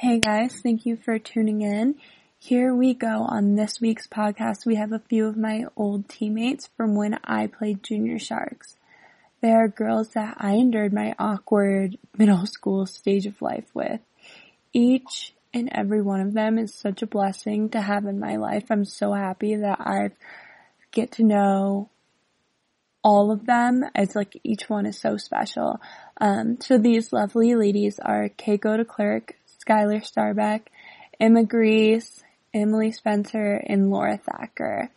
Hey guys, thank you for tuning in. Here we go on this week's podcast. We have a few of my old teammates from when I played Junior Sharks. They are girls that I endured my awkward middle school stage of life with. Each and every one of them is such a blessing to have in my life. I'm so happy that I get to know all of them. It's like each one is so special. Um, so these lovely ladies are Keiko DeClerck, Skylar Starbeck, Emma Greise, Emily Spencer, and Laura Thacker.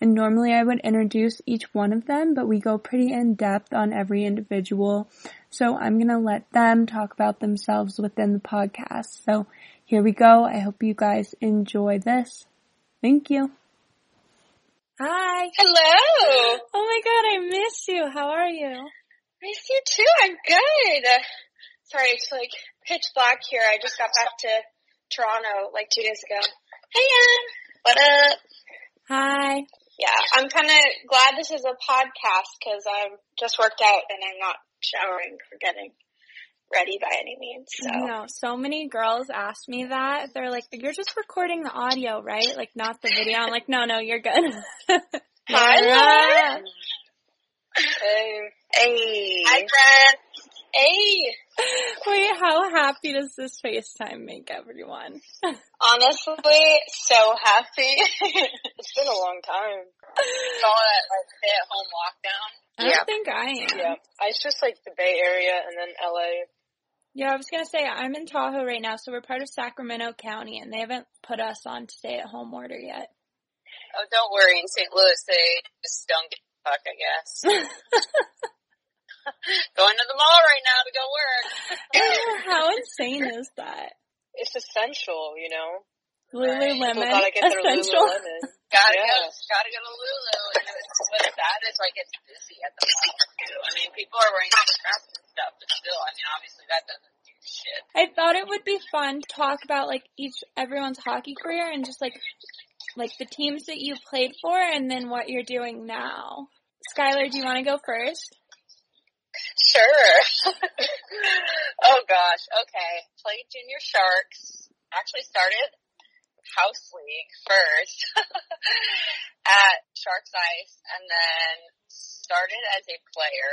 And normally I would introduce each one of them, but we go pretty in depth on every individual. So I'm gonna let them talk about themselves within the podcast. So here we go. I hope you guys enjoy this. Thank you. Hi. Hello. Oh my god, I miss you. How are you? Miss you too. I'm good. Sorry, it's like pitch black here. I just got back to Toronto like two days ago. Hey, Ann. What up? Hi. Yeah, I'm kind of glad this is a podcast because I'm just worked out and I'm not showering or getting ready by any means. So. No, so many girls ask me that. They're like, "You're just recording the audio, right? Like not the video." I'm like, "No, no, you're good." Hi, Laura. Hey. Hey. Hi, friend. Hey. Wait, how happy does this FaceTime make everyone? Honestly, so happy. it's been a long time. All that like stay at home lockdown. I Yeah. don't think I am. Yeah, it's just like the Bay Area and then LA. Yeah, I was gonna say I'm in Tahoe right now, so we're part of Sacramento County, and they haven't put us on stay-at-home order yet. Oh, don't worry. In St. Louis, they just don't give a fuck, I guess. Going to the mall right now to go work. how insane is that? It's essential, you know. Lululemon People gotta get their essential. Lululemon. Gotta go, gotta go to Lulu. And it's, what's sad is like it's busy at the mall too. I mean, people are wearing straps and stuff, but still, I mean, obviously that doesn't do shit. I thought it would be fun to talk about like each everyone's hockey career and just like like the teams that you played for and then what you're doing now. Skylar, do you want to go first? Sure. oh gosh. Okay. Played junior sharks. Actually started house league first at Sharks Ice and then started as a player.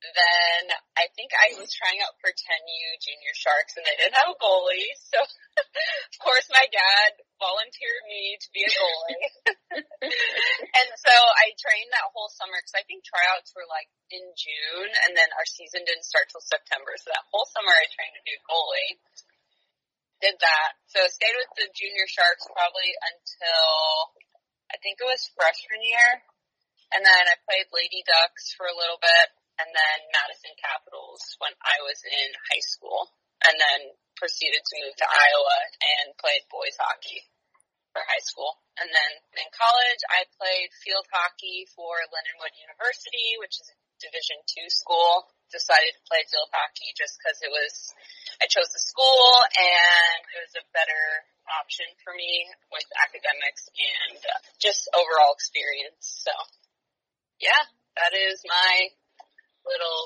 Then I think I was trying out for 10U junior sharks and they didn't have a goalie. So of course my dad volunteered me to be a goalie. and so I trained that whole summer because I think tryouts were like in June and then our season didn't start till September. So that whole summer I trained to be goalie. Did that. So stayed with the junior sharks probably until I think it was freshman year. And then I played Lady Ducks for a little bit and then Madison Capitals when I was in high school and then proceeded to move to Iowa and played boys hockey for high school. And then in college, I played field hockey for Lindenwood University, which is a Division two school. Decided to play field hockey just because it was, I chose the school and it was a better option for me with academics and just overall experience. So yeah, that is my little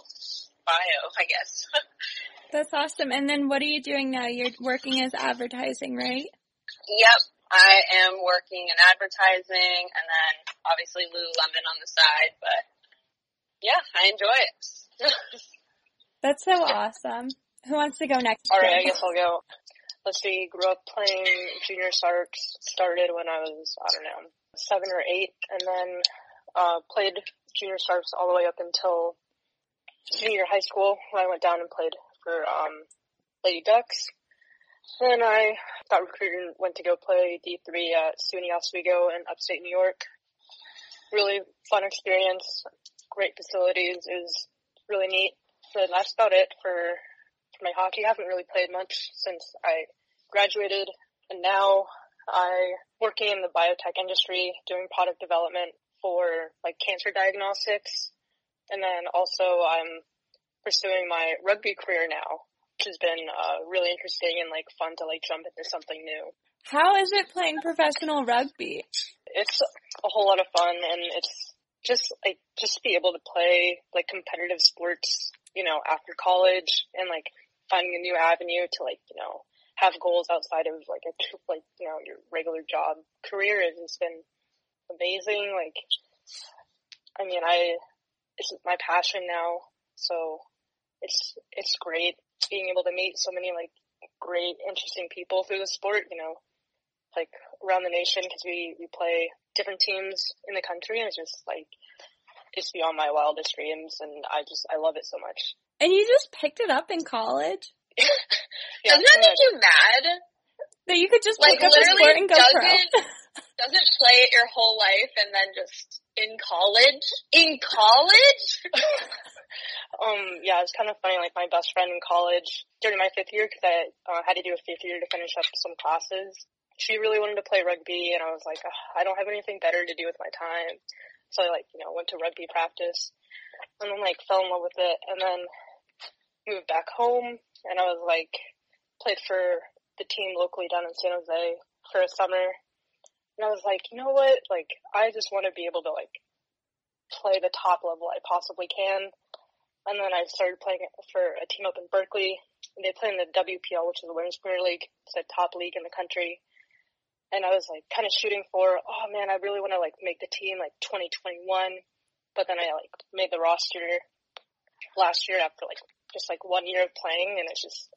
bio, I guess. That's awesome. And then what are you doing now? You're working as advertising, right? Yep. I am working in advertising and then obviously Lululemon on the side, but yeah, I enjoy it. That's so awesome. Who wants to go next? All right, I guess I'll go. Let's see. Grew up playing junior sharks. Started when I was I don't know seven or eight, and then uh, played junior sharks all the way up until junior high school when I went down and played for um, Lady Ducks. Then I got recruited and went to go play D3 at SUNY Oswego in upstate New York. Really fun experience. Great facilities. It was really neat. But that's about it for for my hockey. I haven't really played much since I graduated and now I working in the biotech industry doing product development for like cancer diagnostics. And then also I'm pursuing my rugby career now, which has been uh, really interesting and like fun to like jump into something new. How is it playing professional rugby? It's a whole lot of fun and it's just like just to be able to play like competitive sports, you know, after college and like finding a new avenue to like, you know, have goals outside of like a like you know your regular job career has been amazing. Like, I mean, I it's my passion now, so it's it's great being able to meet so many like great, interesting people through the sport. You know, like around the nation because we we play different teams in the country, and it's just like it's beyond my wildest dreams, and I just I love it so much. And you just picked it up in college? yeah, Doesn't that make you mad? That you could just like pick up a sport and go doesn't, pro? Doesn't play it your whole life and then just in college? In college? um, yeah, it's kind of funny. Like my best friend in college during my fifth year, because I uh, had to do a fifth year to finish up some classes. She really wanted to play rugby, and I was like, I don't have anything better to do with my time. So I like, you know, went to rugby practice, and then like fell in love with it, and then moved back home, and I was like, played for the team locally down in San Jose for a summer, and I was like, you know what, like I just want to be able to like play the top level I possibly can and then I started playing for a team up in Berkeley. They play in the WPL, which is the Women's Premier League. It's a top league in the country. And I was like kind of shooting for, oh man, I really want to like make the team like 2021. But then I like made the roster last year after like just like one year of playing and it's just,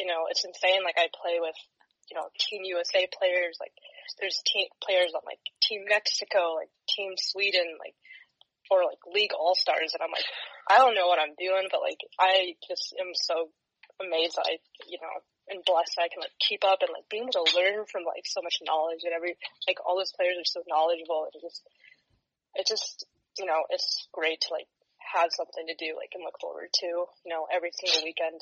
you know, it's insane. Like I play with, you know, Team USA players, like there's team players on like Team Mexico, like Team Sweden, like for like league all stars and I'm like, I don't know what I'm doing, but like I just am so amazed that I, you know, and blessed that I can like keep up and like being able to learn from like so much knowledge and every like all those players are so knowledgeable and it just it just you know, it's great to like have something to do like and look forward to, you know, every single weekend.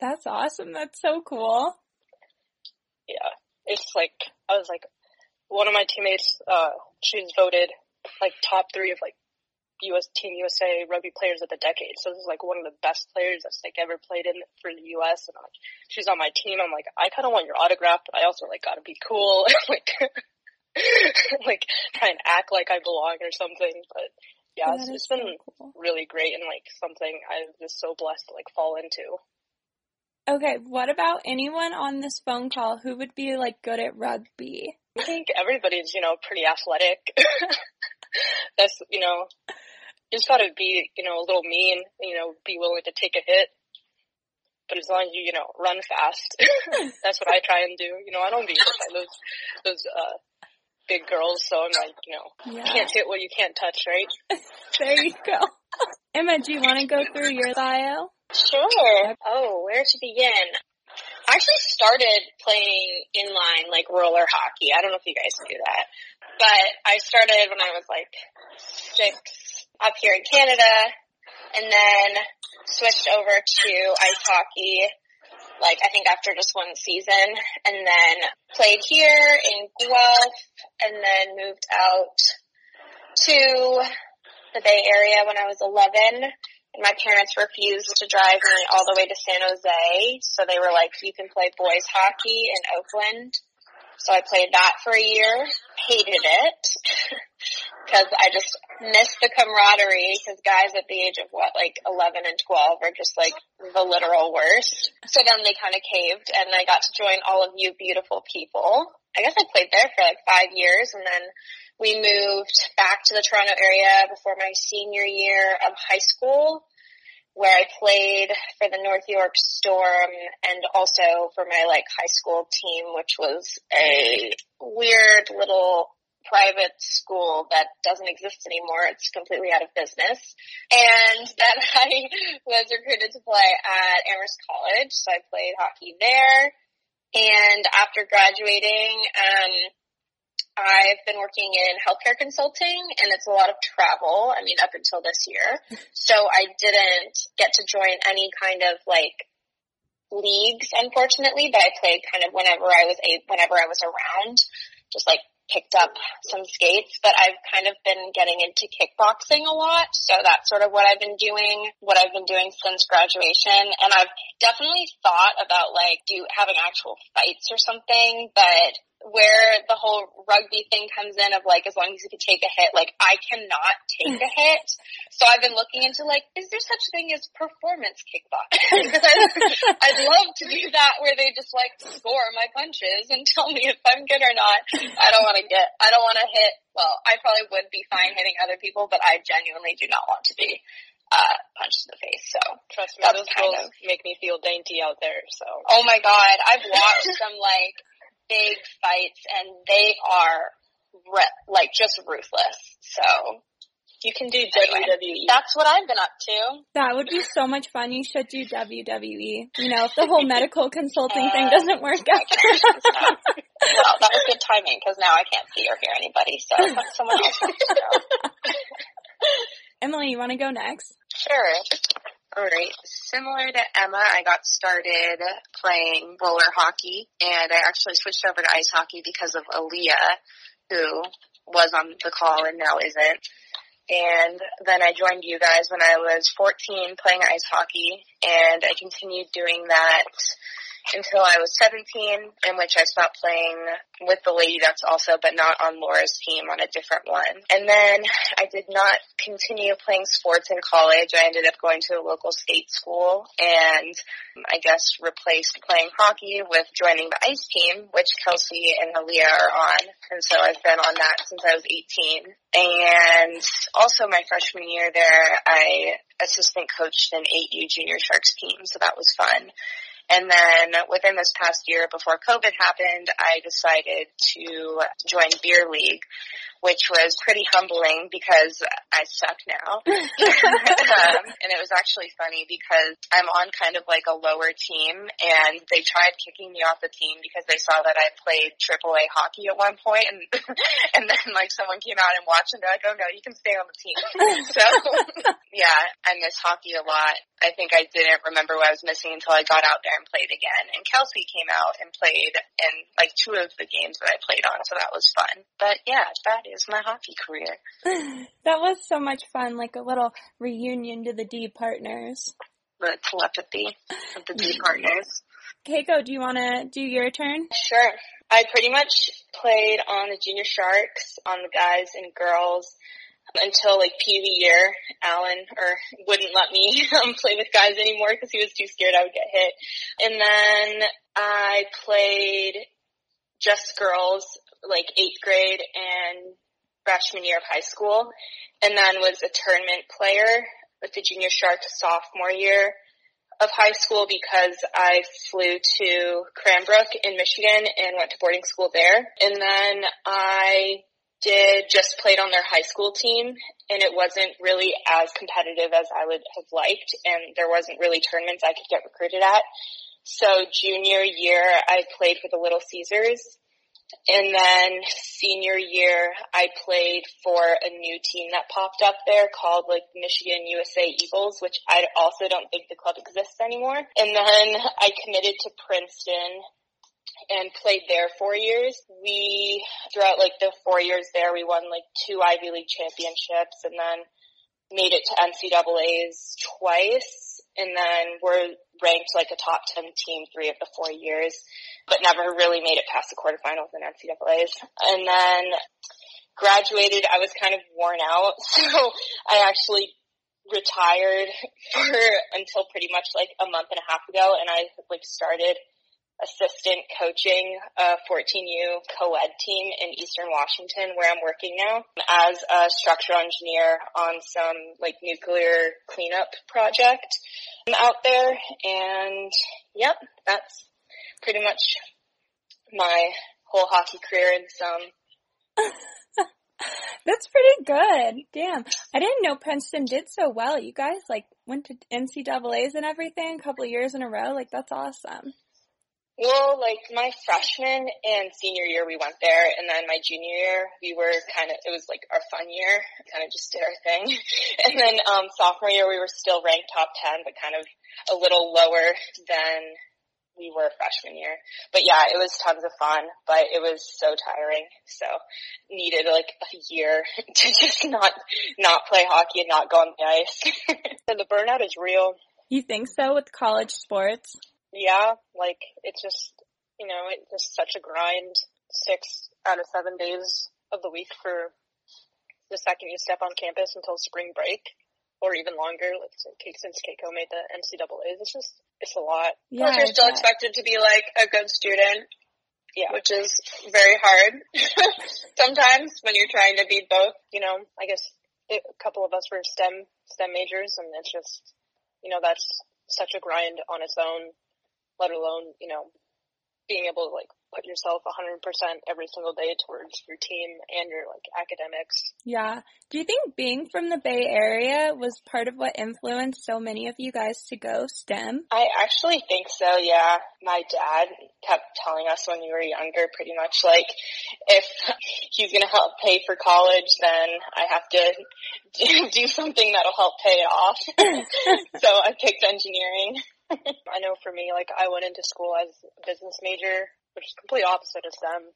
That's awesome. That's so cool. Yeah. It's like I was like one of my teammates, uh, she was voted like top three of like U.S. Team USA rugby players of the decade. So this is like one of the best players that's like ever played in for the U.S. And I'm like, she's on my team. I'm like, I kind of want your autograph, but I also like got to be cool, like, like try and act like I belong or something. But yeah, it's, it's been so cool. really great and like something I'm just so blessed to like fall into. Okay, what about anyone on this phone call who would be like good at rugby? I think everybody's, you know, pretty athletic. That's, you know, you just gotta be, you know, a little mean, you know, be willing to take a hit. But as long as you, you know, run fast, that's what I try and do. You know, I don't be hit by those, those, uh, big girls, so I'm like, you know, yeah. can't hit what you can't touch, right? there you go. Emma, do you want to go through your bio? Sure. Oh, where to begin? I actually started playing inline, like roller hockey. I don't know if you guys knew that. But I started when I was like six up here in Canada and then switched over to ice hockey like I think after just one season and then played here in Guelph and then moved out to the Bay Area when I was 11 and my parents refused to drive me all the way to San Jose. So they were like, you can play boys hockey in Oakland. So I played that for a year, hated it, because I just missed the camaraderie, because guys at the age of what, like 11 and 12 are just like the literal worst. So then they kind of caved, and I got to join all of you beautiful people. I guess I played there for like five years, and then we moved back to the Toronto area before my senior year of high school where I played for the North York Storm and also for my like high school team, which was a weird little private school that doesn't exist anymore. It's completely out of business. And then I was recruited to play at Amherst College, so I played hockey there. And after graduating, um, I've been working in healthcare consulting and it's a lot of travel. I mean, up until this year. So I didn't get to join any kind of like leagues, unfortunately, but I played kind of whenever I was a, whenever I was around, just like picked up some skates, but I've kind of been getting into kickboxing a lot. So that's sort of what I've been doing, what I've been doing since graduation. And I've definitely thought about like do having actual fights or something, but where the whole rugby thing comes in of like as long as you can take a hit, like I cannot take a hit. So I've been looking into like, is there such a thing as performance kickboxing? Because I'd love to do that where they just like score my punches and tell me if I'm good or not. I don't want to get, I don't want to hit, well, I probably would be fine hitting other people, but I genuinely do not want to be uh, punched in the face. So trust me, those girls of, make me feel dainty out there. So oh my god, I've watched some like big fights and they are re- like just ruthless. So you can do anyway, WWE. That's what I've been up to. That would be so much fun. You should do WWE. You know, if the whole medical consulting uh, thing doesn't work out. well, that was good timing because now I can't see or hear anybody. So someone else. Emily, you want to go next? Sure. All right. Similar to Emma, I got started playing roller hockey, and I actually switched over to ice hockey because of Aaliyah, who was on the call and now isn't. And then I joined you guys when I was 14 playing ice hockey, and I continued doing that until I was 17, in which I stopped playing with the Lady that's also, but not on Laura's team, on a different one. And then I did not continue playing sports in college. I ended up going to a local state school and I guess replaced playing hockey with joining the ice team, which Kelsey and Aaliyah are on. And so I've been on that since I was 18. And also my freshman year there, I assistant coached an 8U junior sharks team, so that was fun. And then within this past year before COVID happened, I decided to join Beer League, which was pretty humbling because I suck now. um, and it was actually funny because I'm on kind of like a lower team and they tried kicking me off the team because they saw that I played AAA hockey at one point and, and then like someone came out and watched and they're like, oh no, you can stay on the team. so yeah, I miss hockey a lot. I think I didn't remember what I was missing until I got out there and played again. And Kelsey came out and played in like two of the games that I played on, so that was fun. But yeah, that is my hockey career. that was so much fun, like a little reunion to the D partners. The telepathy of the D partners. Keiko, do you want to do your turn? Sure. I pretty much played on the Junior Sharks, on the guys and girls, until like PV year, Alan or wouldn't let me um, play with guys anymore because he was too scared I would get hit. And then I played just girls like eighth grade and freshman year of high school, and then was a tournament player with the Junior Sharks sophomore year of high school because I flew to Cranbrook in Michigan and went to boarding school there. And then I did just played on their high school team and it wasn't really as competitive as I would have liked and there wasn't really tournaments I could get recruited at. So junior year I played for the Little Caesars and then senior year I played for a new team that popped up there called like Michigan USA Eagles, which I also don't think the club exists anymore. And then I committed to Princeton and played there four years. We, throughout like the four years there, we won like two Ivy League championships and then made it to NCAA's twice and then were ranked like a top 10 team three of the four years, but never really made it past the quarterfinals in NCAA's. And then graduated, I was kind of worn out, so I actually retired for until pretty much like a month and a half ago and I like started assistant coaching uh, a 14U co-ed team in Eastern Washington where I'm working now as a structural engineer on some like nuclear cleanup project out there. And yep, that's pretty much my whole hockey career in sum. That's pretty good. Damn. I didn't know Princeton did so well. You guys like went to NCAAs and everything a couple years in a row. Like that's awesome. Well, like my freshman and senior year we went there and then my junior year we were kind of, it was like our fun year, kind of just did our thing. And then um sophomore year we were still ranked top 10 but kind of a little lower than we were freshman year. But yeah, it was tons of fun, but it was so tiring. So needed like a year to just not, not play hockey and not go on the ice. and the burnout is real. You think so with college sports? Yeah, like it's just, you know, it's just such a grind. six out of seven days of the week for the second you step on campus until spring break or even longer. Let's since Keiko made the NCAA's, it's just it's a lot. Yeah, Plus, you're still expected to be like a good student. Yeah, which is very hard sometimes when you're trying to be both. You know, I guess a couple of us were STEM STEM majors, and it's just you know that's such a grind on its own. Let alone you know being able to like put yourself 100% every single day towards your team and your like academics. Yeah. Do you think being from the Bay Area was part of what influenced so many of you guys to go STEM? I actually think so, yeah. My dad kept telling us when we were younger pretty much like if he's going to help pay for college then I have to do something that'll help pay it off. so I picked engineering. I know for me, like I went into school as a business major which is completely opposite of STEM.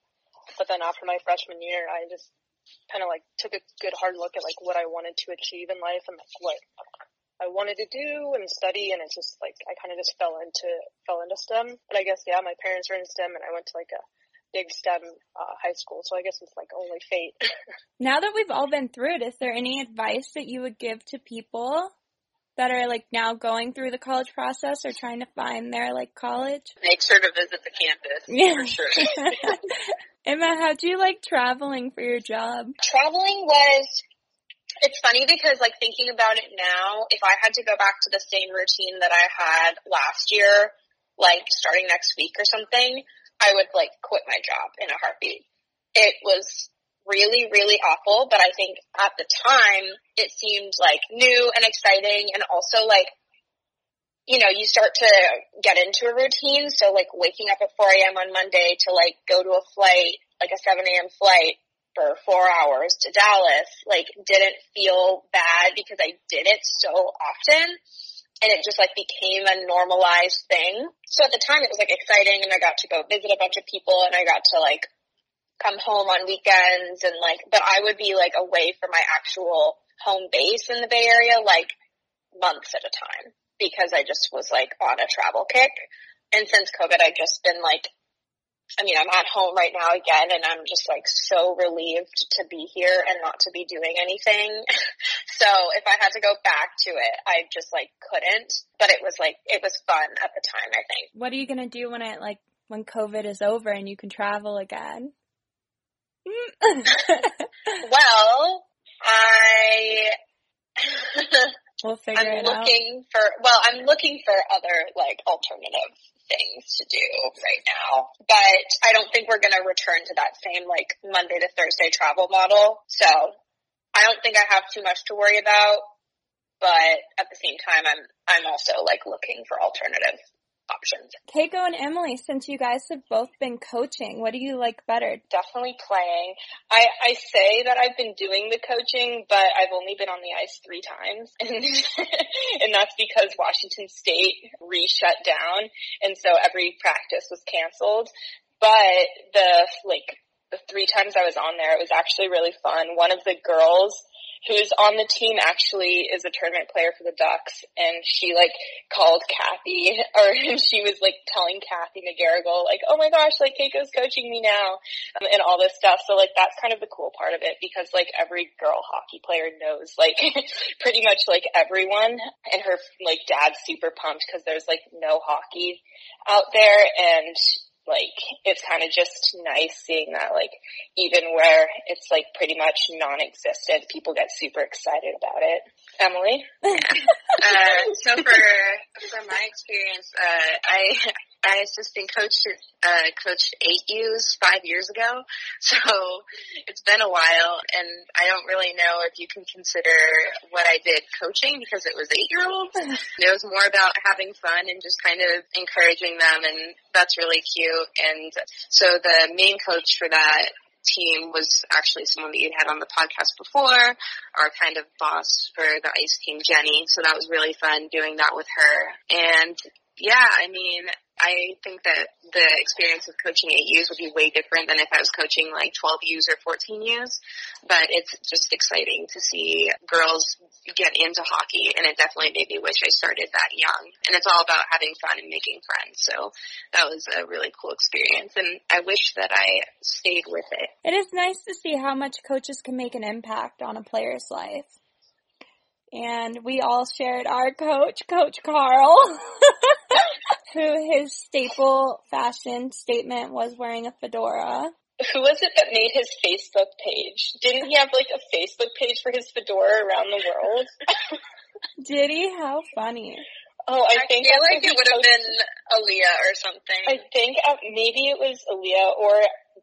But then after my freshman year, I just kind of like took a good hard look at like what I wanted to achieve in life and like what I wanted to do and study and it's just like I kind of just fell into fell into STEM. But I guess yeah, my parents are in STEM and I went to like a big STEM uh, high school, so I guess it's like only fate. now that we've all been through it, is there any advice that you would give to people that are like now going through the college process or trying to find their like college? Make sure to visit the campus. Yeah. For sure. Emma, how do you like traveling for your job? Traveling was it's funny because like thinking about it now, if I had to go back to the same routine that I had last year, like starting next week or something, I would like quit my job in a heartbeat. It was really, really awful, but I think at the time it seemed like new and exciting and also like, you know, you start to get into a routine. So like waking up at 4 a.m. on Monday to like go to a flight, like a 7 a.m. flight for four hours to Dallas, like didn't feel bad because I did it so often and it just like became a normalized thing. So at the time it was like exciting and I got to go visit a bunch of people and I got to like come home on weekends and like, but I would be like away from my actual home base in the Bay Area like months at a time because I just was like on a travel kick. And since COVID, I've just been like, I mean, I'm at home right now again and I'm just like so relieved to be here and not to be doing anything. so if I had to go back to it, I just like couldn't, but it was like, it was fun at the time, I think. What are you going to do when it like, when COVID is over and you can travel again? Mm. well, I we'll figure I'm it looking out. for well, I'm looking for other like alternative things to do right now. But I don't think we're gonna return to that same like Monday to Thursday travel model. So I don't think I have too much to worry about. But at the same time I'm I'm also like looking for alternative options. Keiko and Emily, since you guys have both been coaching, what do you like better? Definitely playing. I, I say that I've been doing the coaching, but I've only been on the ice three times. And, and that's because Washington State re-shut down. And so every practice was canceled. But the, like, the three times I was on there, it was actually really fun. One of the girls who's on the team actually is a tournament player for the Ducks and she like called Kathy or she was like telling Kathy McGarrigle like, oh my gosh, like Keiko's coaching me now um, and all this stuff. So like that's kind of the cool part of it because like every girl hockey player knows like pretty much like everyone and her like dad's super pumped because there's like no hockey out there and like it's kind of just nice seeing that like even where it's like pretty much non-existent people get super excited about it emily uh, so for for my experience uh i I assistant coached uh, coached eight U's five years ago, so it's been a while, and I don't really know if you can consider what I did coaching because it was eight year olds. It was more about having fun and just kind of encouraging them, and that's really cute. And so the main coach for that team was actually someone that you'd had on the podcast before, our kind of boss for the ice team, Jenny. So that was really fun doing that with her. And yeah, I mean, I think that the experience of coaching 8Us would be way different than if I was coaching like 12Us or 14Us. But it's just exciting to see girls get into hockey and it definitely made me wish I started that young. And it's all about having fun and making friends. So that was a really cool experience and I wish that I stayed with it. It is nice to see how much coaches can make an impact on a player's life and we all shared our coach, Coach Carl, who his staple fashion statement was wearing a fedora. Who was it that made his Facebook page? Didn't he have like a Facebook page for his fedora around the world? Did he? How funny. Oh, I, I think feel like it would have been Aaliyah or something. I think uh, maybe it was Aaliyah or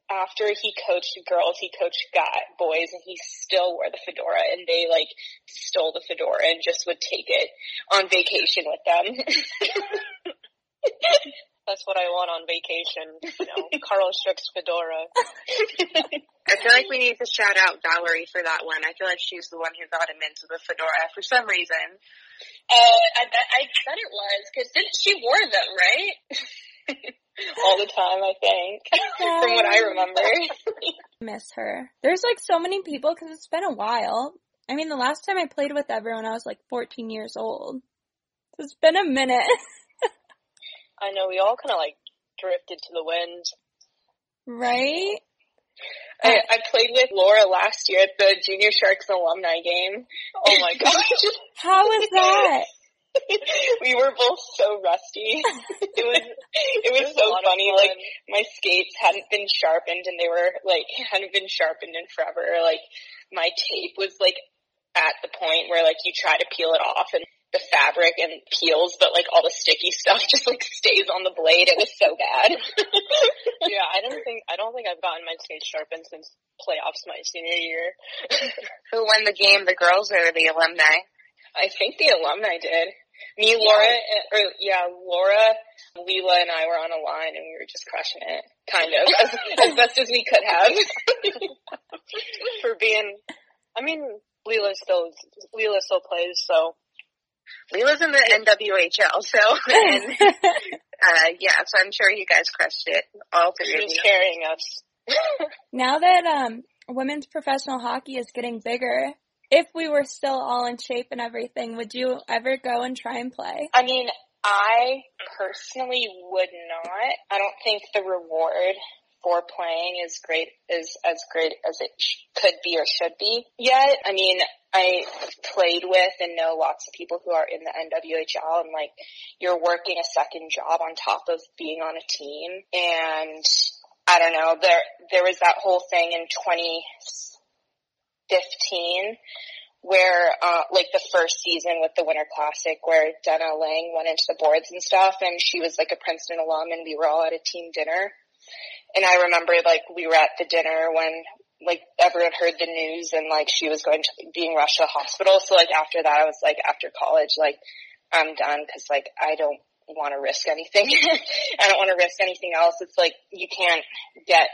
after he coached girls, he coached guy boys, and he still wore the fedora, and they like stole the fedora and just would take it on vacation with them. That's what I want on vacation, you know, Carl Strick's fedora. I feel like we need to shout out Valerie for that one. I feel like she's the one who got him into the fedora for some reason. Uh, I bet, I bet it was, cause didn't she wore them, right? all the time, I think, from what I remember. Miss her. There's like so many people because it's been a while. I mean, the last time I played with everyone, I was like 14 years old. So it's been a minute. I know we all kind of like drifted to the wind. Right? I, I played with Laura last year at the Junior Sharks alumni game. Oh my gosh. How was that? we were both so rusty. It was it was, was so funny. Like my skates hadn't been sharpened and they were like hadn't been sharpened in forever. Like my tape was like at the point where like you try to peel it off and the fabric and peels, but like all the sticky stuff just like stays on the blade. It was so bad. yeah, I don't think I don't think I've gotten my skates sharpened since playoffs my senior year. Who won the game, the girls or the alumni? I think the alumni did. Me, Laura, yeah. or yeah, Laura, Leela, and I were on a line, and we were just crushing it, kind of as, as best as we could have. For being, I mean, Leela still Leela still plays, so Leela's in the NWHL, so and uh, yeah, so I'm sure you guys crushed it. All three of you carrying us. now that um women's professional hockey is getting bigger, if we were still all in shape and everything, would you ever go and try and play? I mean, I personally would not. I don't think the reward for playing is great is as great as it sh- could be or should be yet. I mean, I played with and know lots of people who are in the NWHL and like you're working a second job on top of being on a team and I don't know, there there was that whole thing in 2015 where uh like the first season with the Winter Classic where Denna Laing went into the boards and stuff and she was like a Princeton alum and we were all at a team dinner. And I remember like we were at the dinner when like everyone heard the news and like she was going to being rushed to the hospital. So like after that I was like after college like I'm done because like I don't want to risk anything. I don't want to risk anything else. It's like you can't get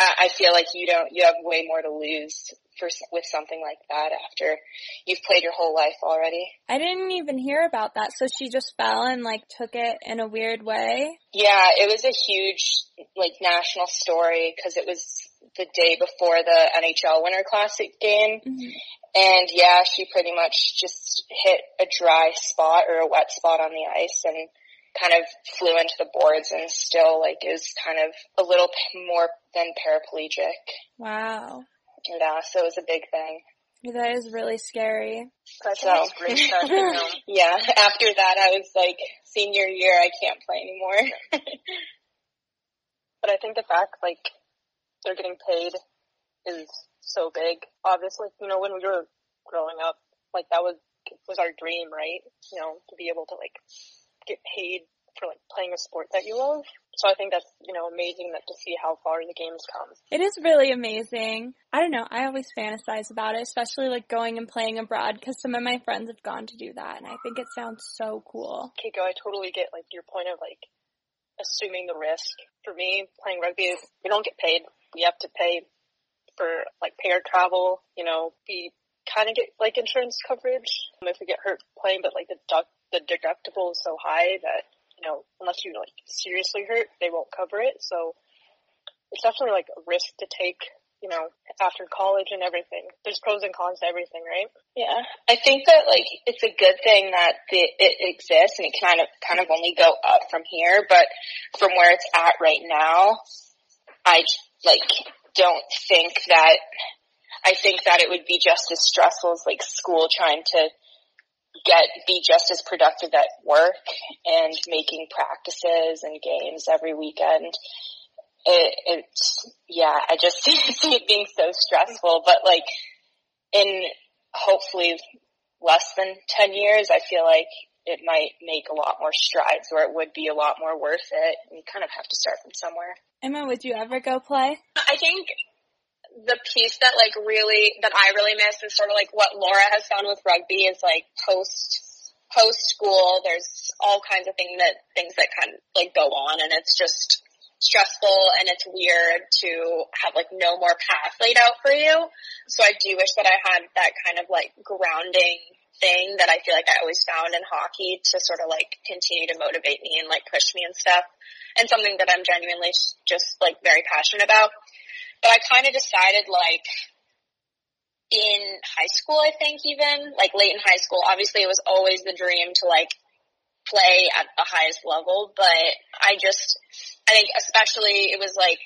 I feel like you don't, you have way more to lose for, with something like that after you've played your whole life already. I didn't even hear about that. So she just fell and like took it in a weird way? Yeah, it was a huge like national story because it was the day before the NHL Winter Classic game. Mm-hmm. And yeah, she pretty much just hit a dry spot or a wet spot on the ice and kind of flew into the boards and still like is kind of a little more than paraplegic. Wow. Yeah, so it was a big thing. That is really scary. so, yeah, after that I was like, senior year, I can't play anymore. but I think the fact like they're getting paid is so big. Obviously, you know, when we were growing up, like that was was our dream, right? You know, to be able to like get paid for like playing a sport that you love. So I think that's, you know, amazing that to see how far the game's come. It is really amazing. I don't know. I always fantasize about it, especially like going and playing abroad because some of my friends have gone to do that and I think it sounds so cool. Keiko, I totally get like your point of like assuming the risk. For me, playing rugby, we don't get paid. We have to pay for like pay our travel, you know, we kind of get like insurance coverage if we get hurt playing, but like the duck the deductible is so high that you know, unless you like seriously hurt, they won't cover it. So it's definitely like a risk to take, you know, after college and everything. There's pros and cons to everything, right? Yeah. I think that like it's a good thing that the, it exists and it can kind of kind of only go up from here, but from where it's at right now, I like don't think that I think that it would be just as stressful as like school trying to get be just as productive at work and making practices and games every weekend. It, it's yeah, I just see it being so stressful. But like in hopefully less than ten years, I feel like it might make a lot more strides or it would be a lot more worth it. You kind of have to start from somewhere. Emma, would you ever go play? I think the piece that like really that I really miss is sort of like what Laura has found with rugby is like post post school. There's all kinds of things that things that kind of like go on, and it's just stressful and it's weird to have like no more path laid out for you. So I do wish that I had that kind of like grounding thing that I feel like I always found in hockey to sort of like continue to motivate me and like push me and stuff. And something that I'm genuinely just like very passionate about. But I kind of decided like in high school, I think even like late in high school, obviously it was always the dream to like play at the highest level, but I just, I think especially it was like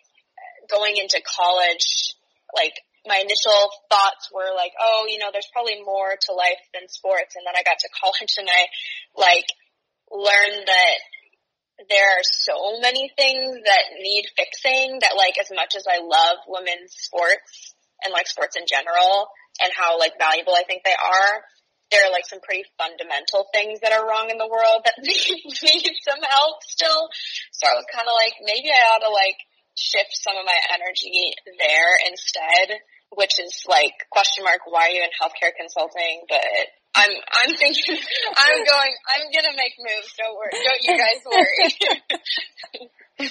going into college, like my initial thoughts were like, oh, you know, there's probably more to life than sports. And then I got to college and I like learned that there are so many things that need fixing that like as much as I love women's sports and like sports in general and how like valuable I think they are, there are like some pretty fundamental things that are wrong in the world that need, need some help still. So I was kind of like, maybe I ought to like shift some of my energy there instead, which is like question mark, why are you in healthcare consulting? But I'm I'm thinking I'm going I'm gonna make moves. Don't worry. Don't you guys worry.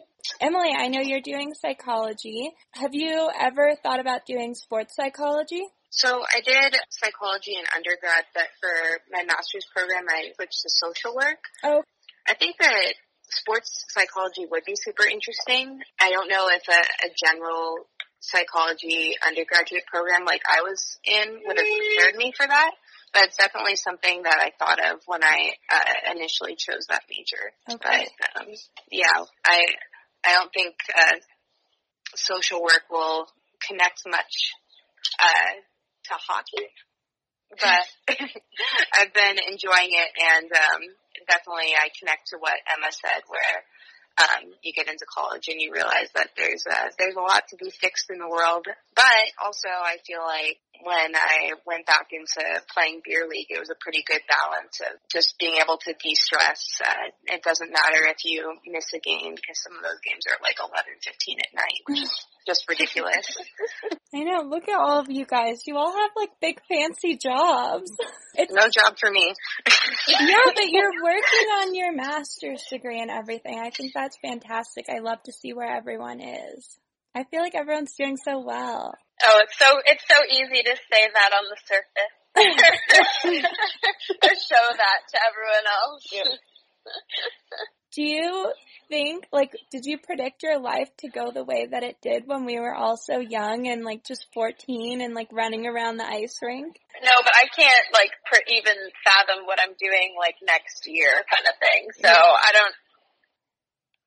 Emily, I know you're doing psychology. Have you ever thought about doing sports psychology? So I did psychology in undergrad, but for my master's program, I switched to social work. Oh. I think that sports psychology would be super interesting. I don't know if a, a general psychology undergraduate program like I was in would have prepared me for that. But it's definitely something that I thought of when I uh, initially chose that major. Okay. But um, yeah, I I don't think uh, social work will connect much uh, to hockey, but I've been enjoying it, and um, definitely I connect to what Emma said, where um, you get into college and you realize that there's a, there's a lot to be fixed in the world. But also I feel like when I went back into playing beer league, it was a pretty good balance of just being able to de-stress. Uh, it doesn't matter if you miss a game because some of those games are like 11, 15 at night, which is just ridiculous. I know. Look at all of you guys. You all have like big fancy jobs. It's no job for me. yeah, but you're working on your master's degree and everything. I think that's fantastic. I love to see where everyone is. I feel like everyone's doing so well. Oh, it's so it's so easy to say that on the surface. or show that to everyone else. Yeah. Do you think, like, did you predict your life to go the way that it did when we were all so young and like just 14 and like running around the ice rink? No, but I can't like per- even fathom what I'm doing like next year kind of thing. So I don't,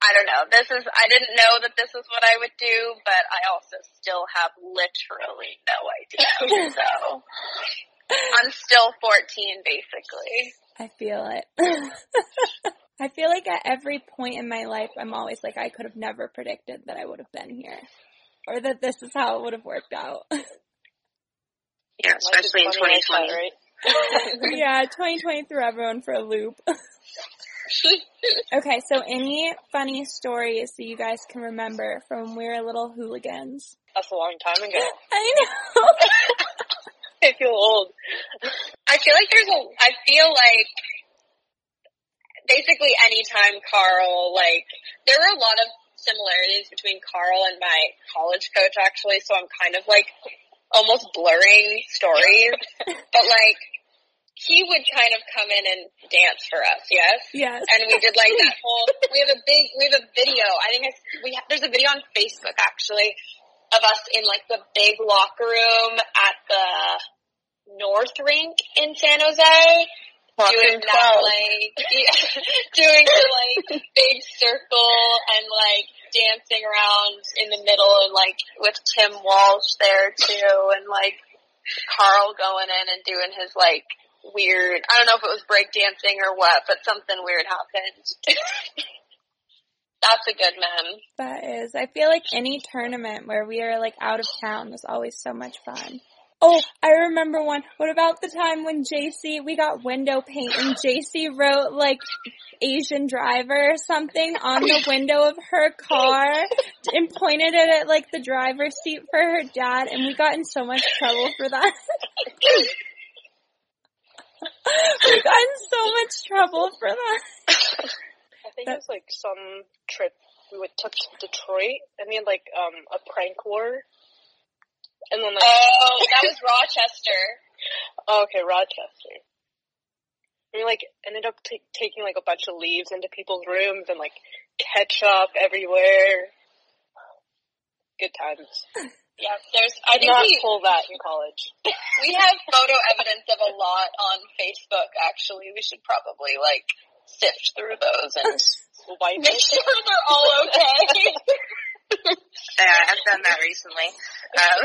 I don't know. This is, I didn't know that this is what I would do, but I also still have literally no idea. so I'm still 14 basically. I feel it. I feel like at every point in my life, I'm always like, I could have never predicted that I would have been here. Or that this is how it would have worked out. Yeah, especially in 2020. Right? yeah, 2020 threw everyone for a loop. Okay, so any funny stories that you guys can remember from we were little hooligans? That's a long time ago. I know. I feel old. I feel like there's a, I feel like basically anytime Carl, like, there were a lot of similarities between Carl and my college coach actually, so I'm kind of like almost blurring stories. but like, he would kind of come in and dance for us, yes? Yes. And we did like that whole, we have a big, we have a video, I think it's, we have, there's a video on Facebook actually of us in like the big locker room at the North Rink in San Jose. Doing that like, doing the like big circle and like dancing around in the middle and like with Tim Walsh there too and like Carl going in and doing his like weird, I don't know if it was breakdancing or what, but something weird happened. That's a good mem. That is. I feel like any tournament where we are like out of town was always so much fun. Oh, I remember one. What about the time when JC, we got window paint and JC wrote like Asian driver or something on the window of her car and pointed it at like the driver's seat for her dad and we got in so much trouble for that. we got in so much trouble for that. I think it was like some trip we would took to Detroit and we had like um a prank war. And then like Oh, that was Rochester. oh, okay, Rochester. We like ended up t- taking like a bunch of leaves into people's rooms and like ketchup everywhere. Good times. Yeah, there's, I think Not we, pull that in college. we have photo evidence of a lot on Facebook actually. We should probably like sift through those and Wipe make it. sure they're all okay. Yeah, I've done that recently. Um,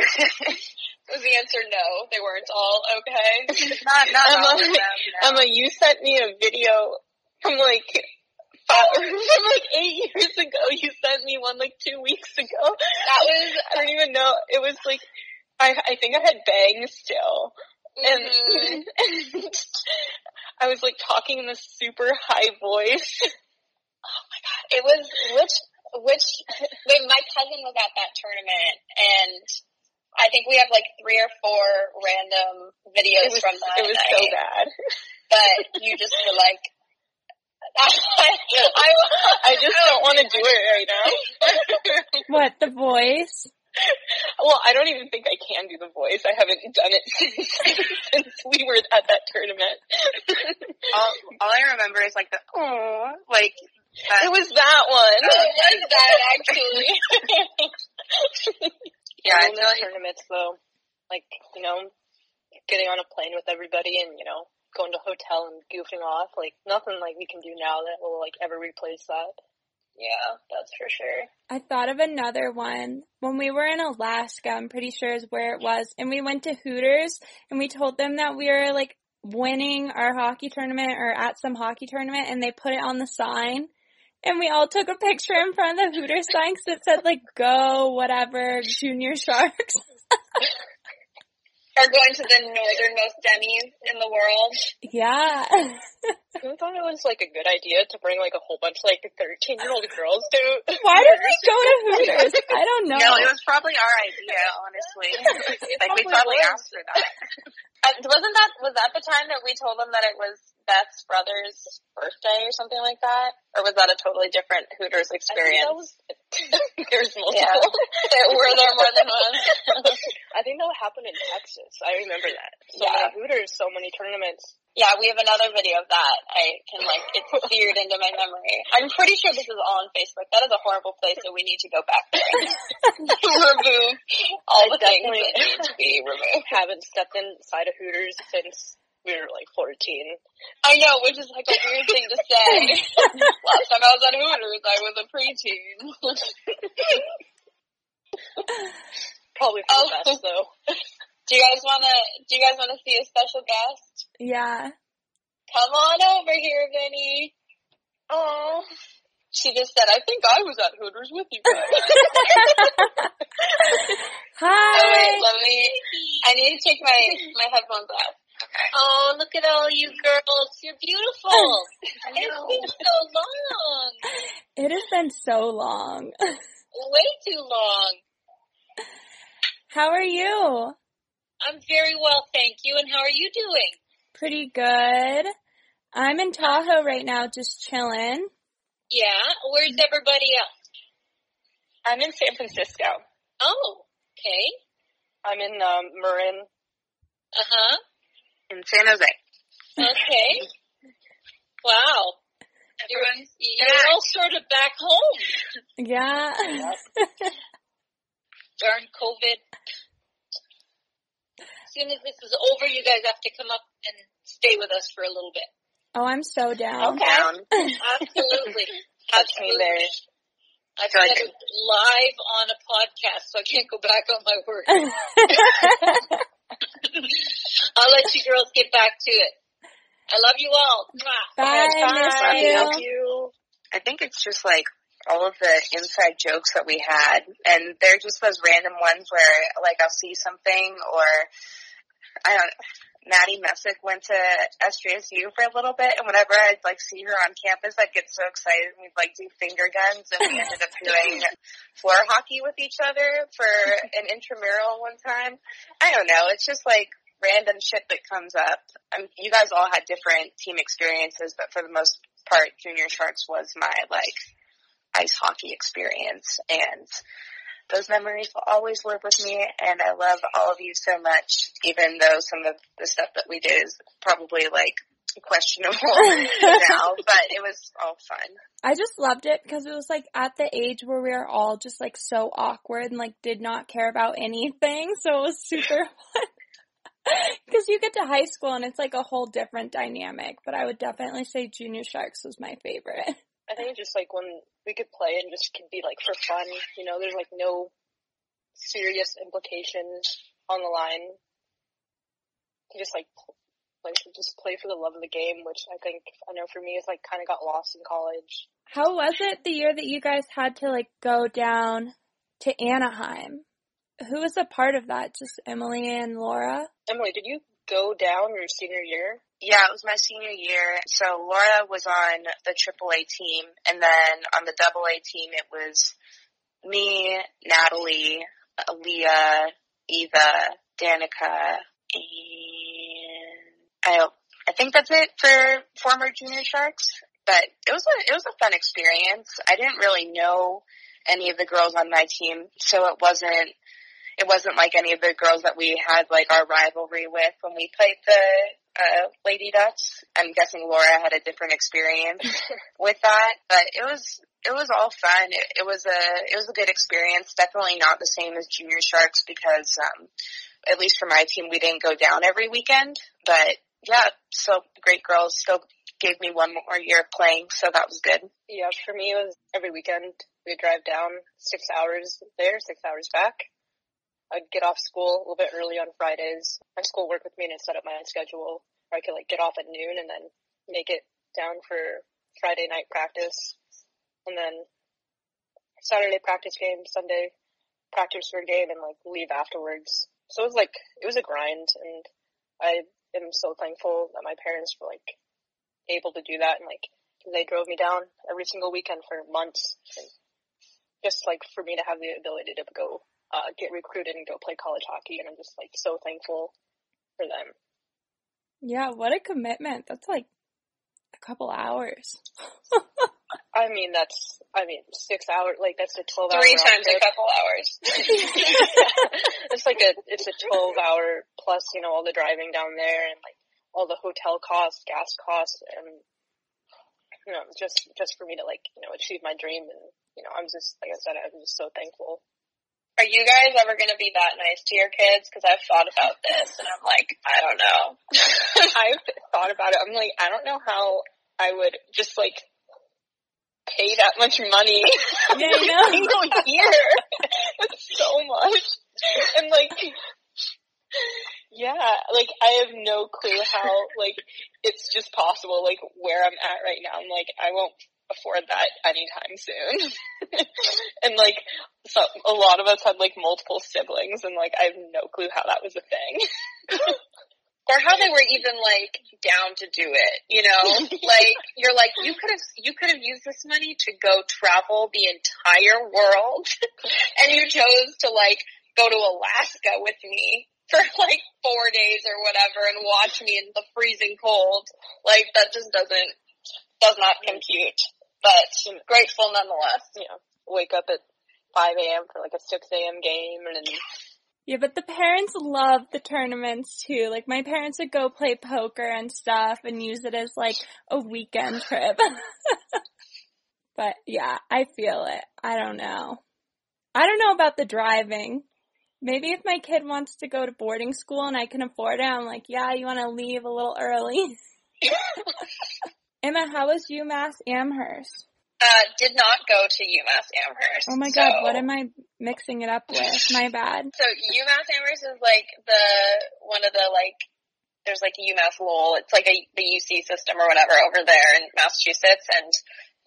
Was the answer no? They weren't all okay? not not Emma, all of them. No. Emma, you sent me a video from like from like eight years ago. You sent me one like two weeks ago. That was, I don't even know. It was like I I think I had bangs still, and, mhm. and I was like talking in this super high voice. Oh my god. It was which which wait, my cousin was at that tournament and I think we have like three or four random videos was from that it was night. so bad. But you just were like I, I just don't want to do it right now. What, the voice? Well, I don't even think I can do the voice. I haven't done it since, since we were at that tournament. all, all I remember is like the oh, like that. It was that one. it was that actually? yeah, I I feel like tournaments though, like you know, getting on a plane with everybody and you know going to a hotel and goofing off. Like nothing like we can do now that will like ever replace that. yeah, that's for sure. I thought of another one. When we were in Alaska, I'm pretty sure is where it was, and we went to Hooters and we told them that we were like winning our hockey tournament or at some hockey tournament and they put it on the sign. And we all took a picture in front of the Hooters sign 'cause it said like go whatever junior sharks. Or going to the northernmost Denny's in the world. yeah. Who thought it was like a good idea to bring like a whole bunch of like thirteen year old girls to. Why did we go to Hooters? I don't know. no, it was probably our idea, honestly. like we probably asked for that. Uh, wasn't that was that the time that we told them that it was Beth's brother's birthday or something like that, or was that a totally different Hooters experience? I think that was, there's multiple. Yeah. there, were there more than one? I think that happened in Texas. I remember that. So Yeah. many Hooters, so many tournaments. yeah, we have another video of that. I can like it's seared into my memory. I'm pretty sure this is all on Facebook. That is a horrible place, so we need to go back there. remove all I the things that need to be removed. Haven't stepped inside a Hooters since we were like 14. I know, which is like a weird thing to say. Last time I was at Hooters, I was a preteen. Probably for the Oh. best though. do you guys wanna? Do you guys wanna see a special guest? yeah. Come on over here, Vinny. Oh. She just said, I think I was at Hooters with you guys. Oh, Hi. wait, let me, I need to take my, my headphones off. Oh, look at all you girls. You're beautiful. It's been so long. It has been so long. Way too long. How are you? I'm very well, thank you. And how are you doing? Pretty good. I'm in Tahoe right now, just chilling. Yeah. Where's everybody else? I'm in San Francisco. Oh, okay. I'm in um, Marin. Uh huh. In San Jose. Okay. Wow. You're, Everyone's you're all sort of back home. Yeah. Darn COVID. As soon as this is over, you guys have to come up and stay with us for a little bit. oh, I'm so down. Okay. down. Absolutely. Touch me there. I've Good. said it live on a podcast, so I can't go back on my word. I'll let you girls get back to it. I love you all. Mwah. Bye, Bye. miss Thank you. you. I think it's just like all of the inside jokes that we had, and they're just those random ones where like I'll see something or I don't. Maddie Messick went to SJSU for a little bit, and whenever I'd like see her on campus, I'd get so excited. and We'd like do finger guns, and we ended up doing floor hockey with each other for an intramural one time. I don't know. It's just like random shit that comes up. I mean, you guys all had different team experiences, but for the most part, Junior Sharks was my like ice hockey experience, and those memories will always live with me. And I love all of you so much, even though some of the stuff that we did is probably like questionable now, but it was all fun. I just loved it because it was like at the age where we were all just like so awkward and like did not care about anything. So it was super fun. Because you get to high school and it's like a whole different dynamic. But I would definitely say Junior Sharks was my favorite. I think just like when we could play and just could be like for fun, you know, there's like no serious implications on the line. To just like, like just play for the love of the game, which I think, I know for me is like kind of got lost in college. How was it the year that you guys had to like go down to Anaheim? Who was a part of that? Just Emily and Laura? Emily, did you go down your senior year? Yeah, it was my senior year. So Laura was on the AAA team, and then on the double A team, it was me, Natalie, Leah, Eva, Danica, and I I think that's it for former junior sharks. But it was a it was a fun experience. I didn't really know any of the girls on my team, so it wasn't it wasn't like any of the girls that we had like our rivalry with when we played the uh, Lady Ducks. I'm guessing Laura had a different experience with that, but it was it was all fun. It, it was a it was a good experience. Definitely not the same as Junior Sharks because um, at least for my team, we didn't go down every weekend. But yeah, so great girls still gave me one more year of playing, so that was good. Yeah, for me it was every weekend. We'd drive down six hours there, six hours back. I'd get off school a little bit early on Fridays. My school worked with me and set up my own schedule where I could like get off at noon and then make it down for Friday night practice. And then Saturday practice game, Sunday practice for a game and like leave afterwards. So it was like, it was a grind and I am so thankful that my parents were like able to do that and like they drove me down every single weekend for months and just like for me to have the ability to go uh, get recruited and go play college hockey, and I'm just like so thankful for them. Yeah, what a commitment. That's like a couple hours. I mean, that's I mean six hours, like that's a twelve hour. Three round times a couple hours. it's like a it's a twelve hour plus, you know, all the driving down there and like all the hotel costs, gas costs, and you know, just just for me to like you know achieve my dream, and you know, I'm just like I said, I'm just so thankful. Are you guys ever going to be that nice to your kids? Because I've thought about this, and I'm like, I don't know. I've thought about it. I'm like, I don't know how I would just like pay that much money Yeah, know. single year. It's so much. And like, yeah, like I have no clue how like it's just possible. Like where I'm at right now, I'm like, I won't afford that anytime soon. and like, so a lot of us had like multiple siblings, and like I have no clue how that was a thing. or how they were even like down to do it, you know? like you're like you could have you could have used this money to go travel the entire world and you chose to like go to Alaska with me for like 4 days or whatever and watch me in the freezing cold. Like that just doesn't does not compute. But grateful nonetheless. you know, wake up at 5 a.m. for like a 6 a.m. game and then Yeah, but the parents love the tournaments too. Like my parents would go play poker and stuff and use it as like a weekend trip. but yeah, I feel it. I don't know. I don't know about the driving. Maybe if my kid wants to go to boarding school and I can afford it, I'm like, yeah, you want to leave a little early. Emma, how was UMass Amherst? Uh, did not go to UMass Amherst. Oh my so- god, what am I mixing it up with? My bad. So UMass Amherst is like the one of the like there's like UMass Lowell. It's like a the UC system or whatever over there in Massachusetts, and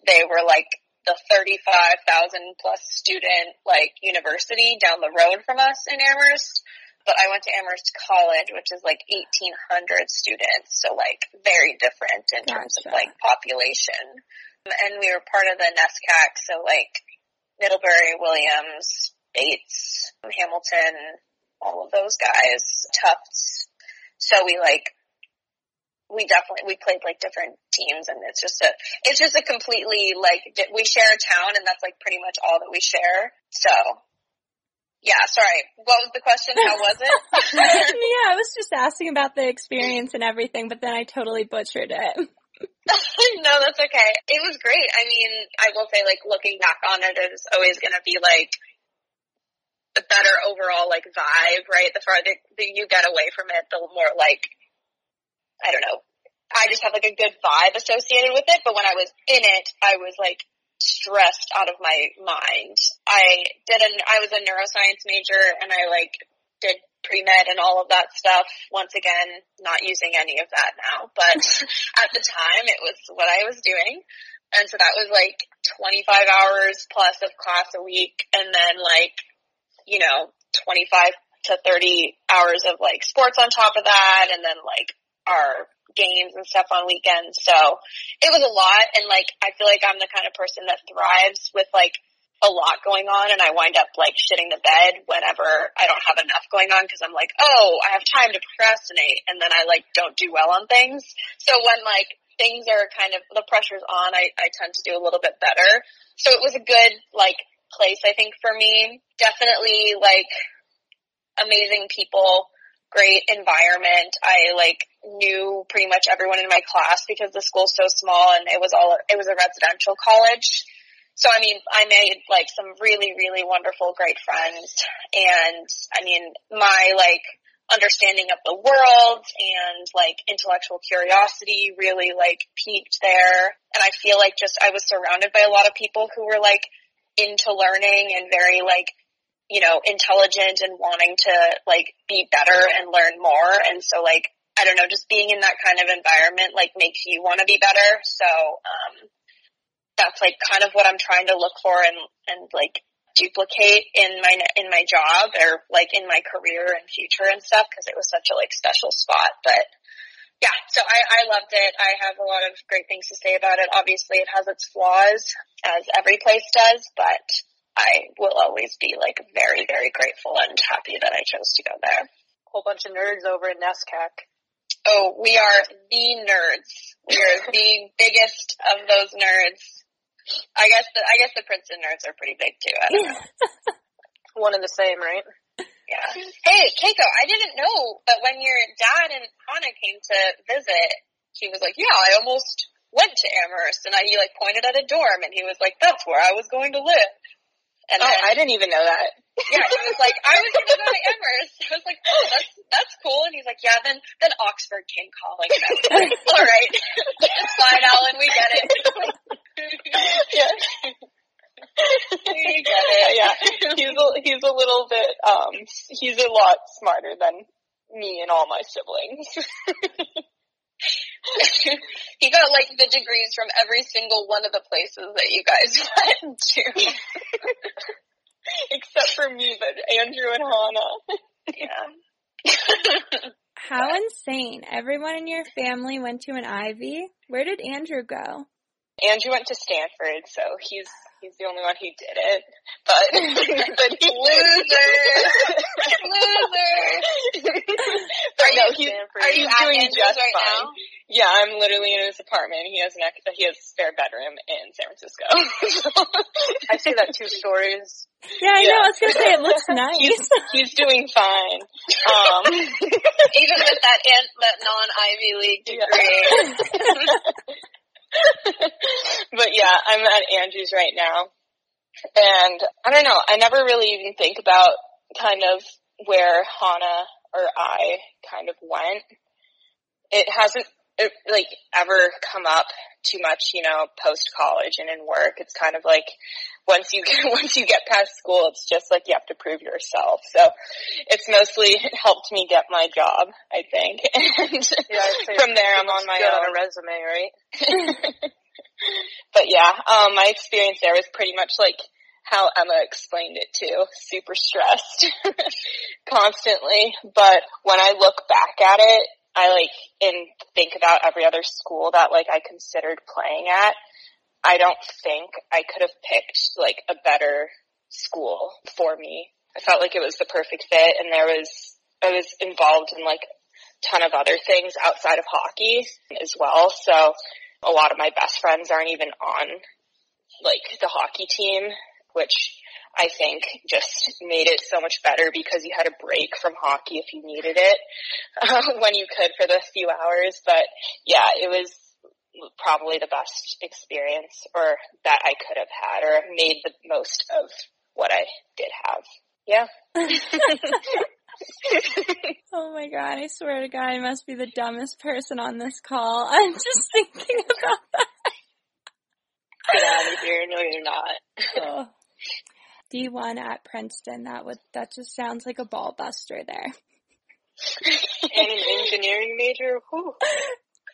they were like the 35,000 plus student like university down the road from us in Amherst. But I went to Amherst College, which is like 1,800 students, so like very different in terms of like population. And we were part of the NESCAC, so like Middlebury, Williams, Bates, Hamilton, all of those guys, Tufts. So we like, we definitely, we played like different teams and it's just a, it's just a completely like, we share a town and that's like pretty much all that we share. So, yeah, sorry. What was the question? How was it? yeah, I was just asking about the experience and everything, but then I totally butchered it. no, that's okay. It was great. I mean, I will say, like, looking back on it, it's always going to be like a better overall like vibe, right? The farther the you get away from it, the more like I don't know. I just have like a good vibe associated with it. But when I was in it, I was like stressed out of my mind. I did an I was a neuroscience major, and I like did pre med and all of that stuff. Once again, not using any of that now, but at the time, it was what I was doing. And so that was like 25 hours plus of class a week and then like, you know, 25 to 30 hours of like sports on top of that and then like our games and stuff on weekends. So it was a lot and like I feel like I'm the kind of person that thrives with like a lot going on and I wind up like shitting the bed whenever I don't have enough going on because I'm like, oh, I have time to procrastinate and then I like don't do well on things. So when like things are kind of, the pressure's on, I, I tend to do a little bit better. So it was a good like place I think for me. Definitely like amazing people, great environment. I like knew pretty much everyone in my class because the school's so small and it was all, it was a residential college. So I mean, I made like some really, really wonderful, great friends. And I mean, my like understanding of the world and like intellectual curiosity really like peaked there. And I feel like just I was surrounded by a lot of people who were like into learning and very like, you know, intelligent and wanting to like be better and learn more. And so like, I don't know, just being in that kind of environment like makes you want to be better. So, um, that's like kind of what I'm trying to look for and, and like duplicate in my, in my job or like in my career and future and stuff because it was such a like special spot. But yeah, so I, I loved it. I have a lot of great things to say about it. Obviously it has its flaws as every place does, but I will always be like very, very grateful and happy that I chose to go there. Whole bunch of nerds over at NESCAC. Oh, we are the nerds. We are the biggest of those nerds. I guess the I guess the Princeton nerds are pretty big too. I don't know. One and the same, right? Yeah. Hey, Keiko, I didn't know, but when your dad and Hannah came to visit, he was like, "Yeah, I almost went to Amherst," and I he like pointed at a dorm, and he was like, "That's where I was going to live." And Oh, then, I didn't even know that. yeah, he was like, "I was to go to Amherst." I was like, "Oh, that's that's cool." And he's like, "Yeah." Then then Oxford came calling. And I was like, "All right, it's fine, Alan. We get it. yeah. we get it." yeah. He's a, he's a little bit, um, he's a lot smarter than me and all my siblings. he got like the degrees from every single one of the places that you guys went to. Except for me, but Andrew and Hannah. Yeah. How insane. Everyone in your family went to an Ivy. Where did Andrew go? Andrew went to Stanford, so he's he's the only one who did it. But but he Loser. Loser. but Are no, you- he's Are you he's doing Andrews just right fine. now? Yeah, I'm literally in his apartment. He has an ex- he has a spare bedroom in San Francisco. I see that two stories. Yeah, I Yeah. know. I was gonna say it looks nice. he's he's doing fine. Um, Even with that an that non Ivy League degree. but yeah, I'm at Andrews right now. And I don't know, I never really even think about kind of where Hannah or I kind of went. It hasn't it, like ever come up too much, you know, post college and in work. It's kind of like once you get, once you get past school, it's just like you have to prove yourself. So it's mostly helped me get my job, I think. And Yeah, from there I'm on my own. on a resume, right? but yeah, um, my experience there was pretty much like how Emma explained it too. Super stressed constantly. But when I look back at it, I like and think about every other school that like I considered playing at. I don't think I could have picked like a better school for me. I felt like it was the perfect fit and there was, I was involved in like a ton of other things outside of hockey as well. So a lot of my best friends aren't even on like the hockey team, which I think just made it so much better because you had a break from hockey if you needed it uh, when you could for the few hours. But yeah, it was probably the best experience or that I could have had or made the most of what I did have. Yeah. oh my god, I swear to god, I must be the dumbest person on this call. I'm just thinking about that. Get out of here. No, you're not. Oh. D1 at Princeton, that would, that just sounds like a ball buster there. And an engineering major? Whew.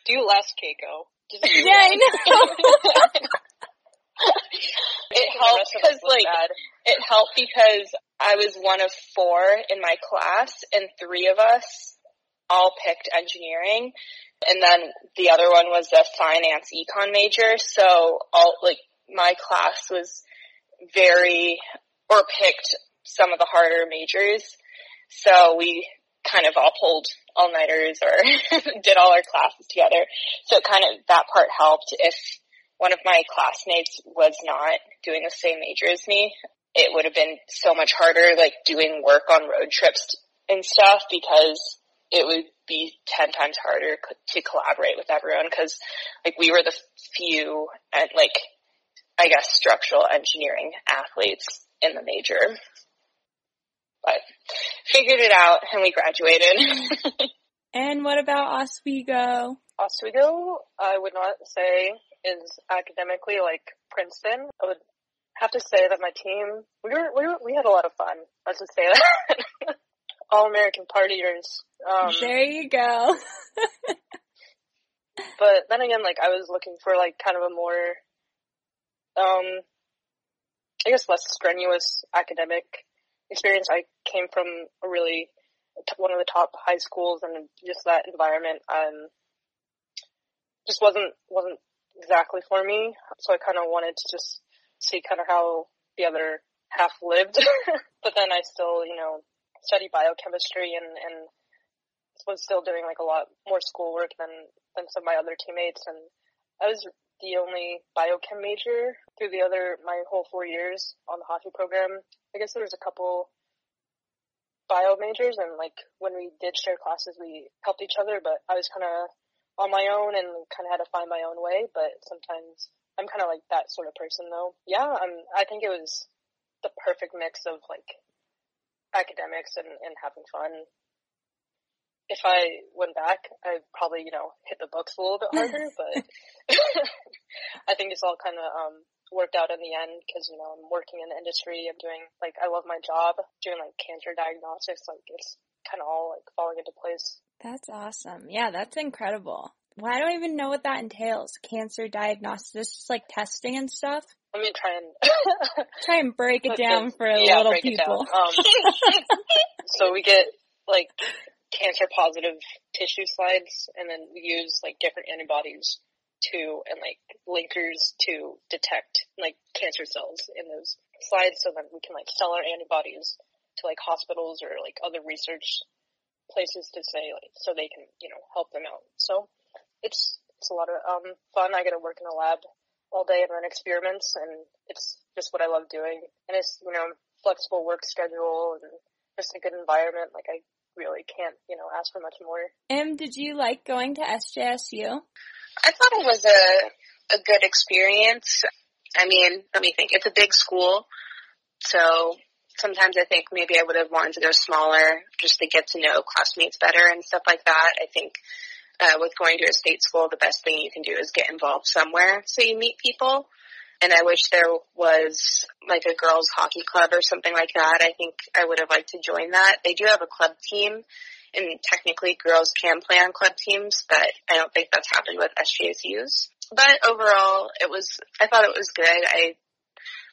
Do less, Keiko. Just do Yeah, I know. it Making helped rest of us because like bad. it helped because I was one of four in my class and three of us all picked engineering. And then the other one was a finance econ major. So all like my class was very or picked some of the harder majors. So we kind of all pulled all nighters or did all our classes together. So it kind of that part helped if one of my classmates was not doing the same major as me, it would have been so much harder, like doing work on road trips and stuff because it would be 10 times harder to collaborate with everyone because like we were the few and like, I guess structural engineering athletes in the major. But figured it out and we graduated. And what about Oswego? Oswego, I would not say is academically like Princeton. I would have to say that my team, we were, we were, we had a lot of fun. Let's just say that. All American partiers. Um, there you go. but then again, like I was looking for like kind of a more, um, I guess less strenuous academic experience. I came from a really one of the top high schools, and just that environment, um, just wasn't wasn't exactly for me. So I kind of wanted to just see kind of how the other half lived. but then I still, you know, studied biochemistry and and was still doing like a lot more schoolwork than than some of my other teammates and I was the only biochem major through the other my whole four years on the hockey program. I guess there was a couple bio majors and like when we did share classes we helped each other but I was kind of on my own and kind of had to find my own way but sometimes I'm kind of like that sort of person though. Yeah, I'm I think it was the perfect mix of like academics and, and having fun if I went back, I'd probably, you know, hit the books a little bit harder, but I think it's all kind of, um, worked out in the end because, you know, I'm working in the industry. I'm doing, like, I love my job, doing, like, cancer diagnostics. Like, it's kind of all, like, falling into place. That's awesome. Yeah, that's incredible. Well, I don't even know what that entails. Cancer diagnosis, just like testing and stuff. Let me try and, Try and break it down for yeah, little people. Um, so we get, like, cancer positive tissue slides and then we use, like, different antibodies to, and, like, linkers to detect, like, cancer cells in those slides so then we can, like, sell our antibodies to, like, hospitals or, like, other research places to say, like, so they can, you know, help them out. So it's it's a lot of um fun. I get to work in a lab all day and run experiments, and it's just what I love doing. And it's you know flexible work schedule and just a good environment. Like I really can't you know ask for much more. Em, did you like going to SJSU? I thought it was a a good experience. I mean, let me think. It's a big school, so sometimes I think maybe I would have wanted to go smaller just to get to know classmates better and stuff like that. I think uh, with going to a state school, the best thing you can do is get involved somewhere so you meet people. And I wish there was like a girls hockey club or something like that. I think I would have liked to join that. They do have a club team and technically girls can play on club teams, but I don't think that's happened with SJSUs. But overall, it was, I thought it was good. I,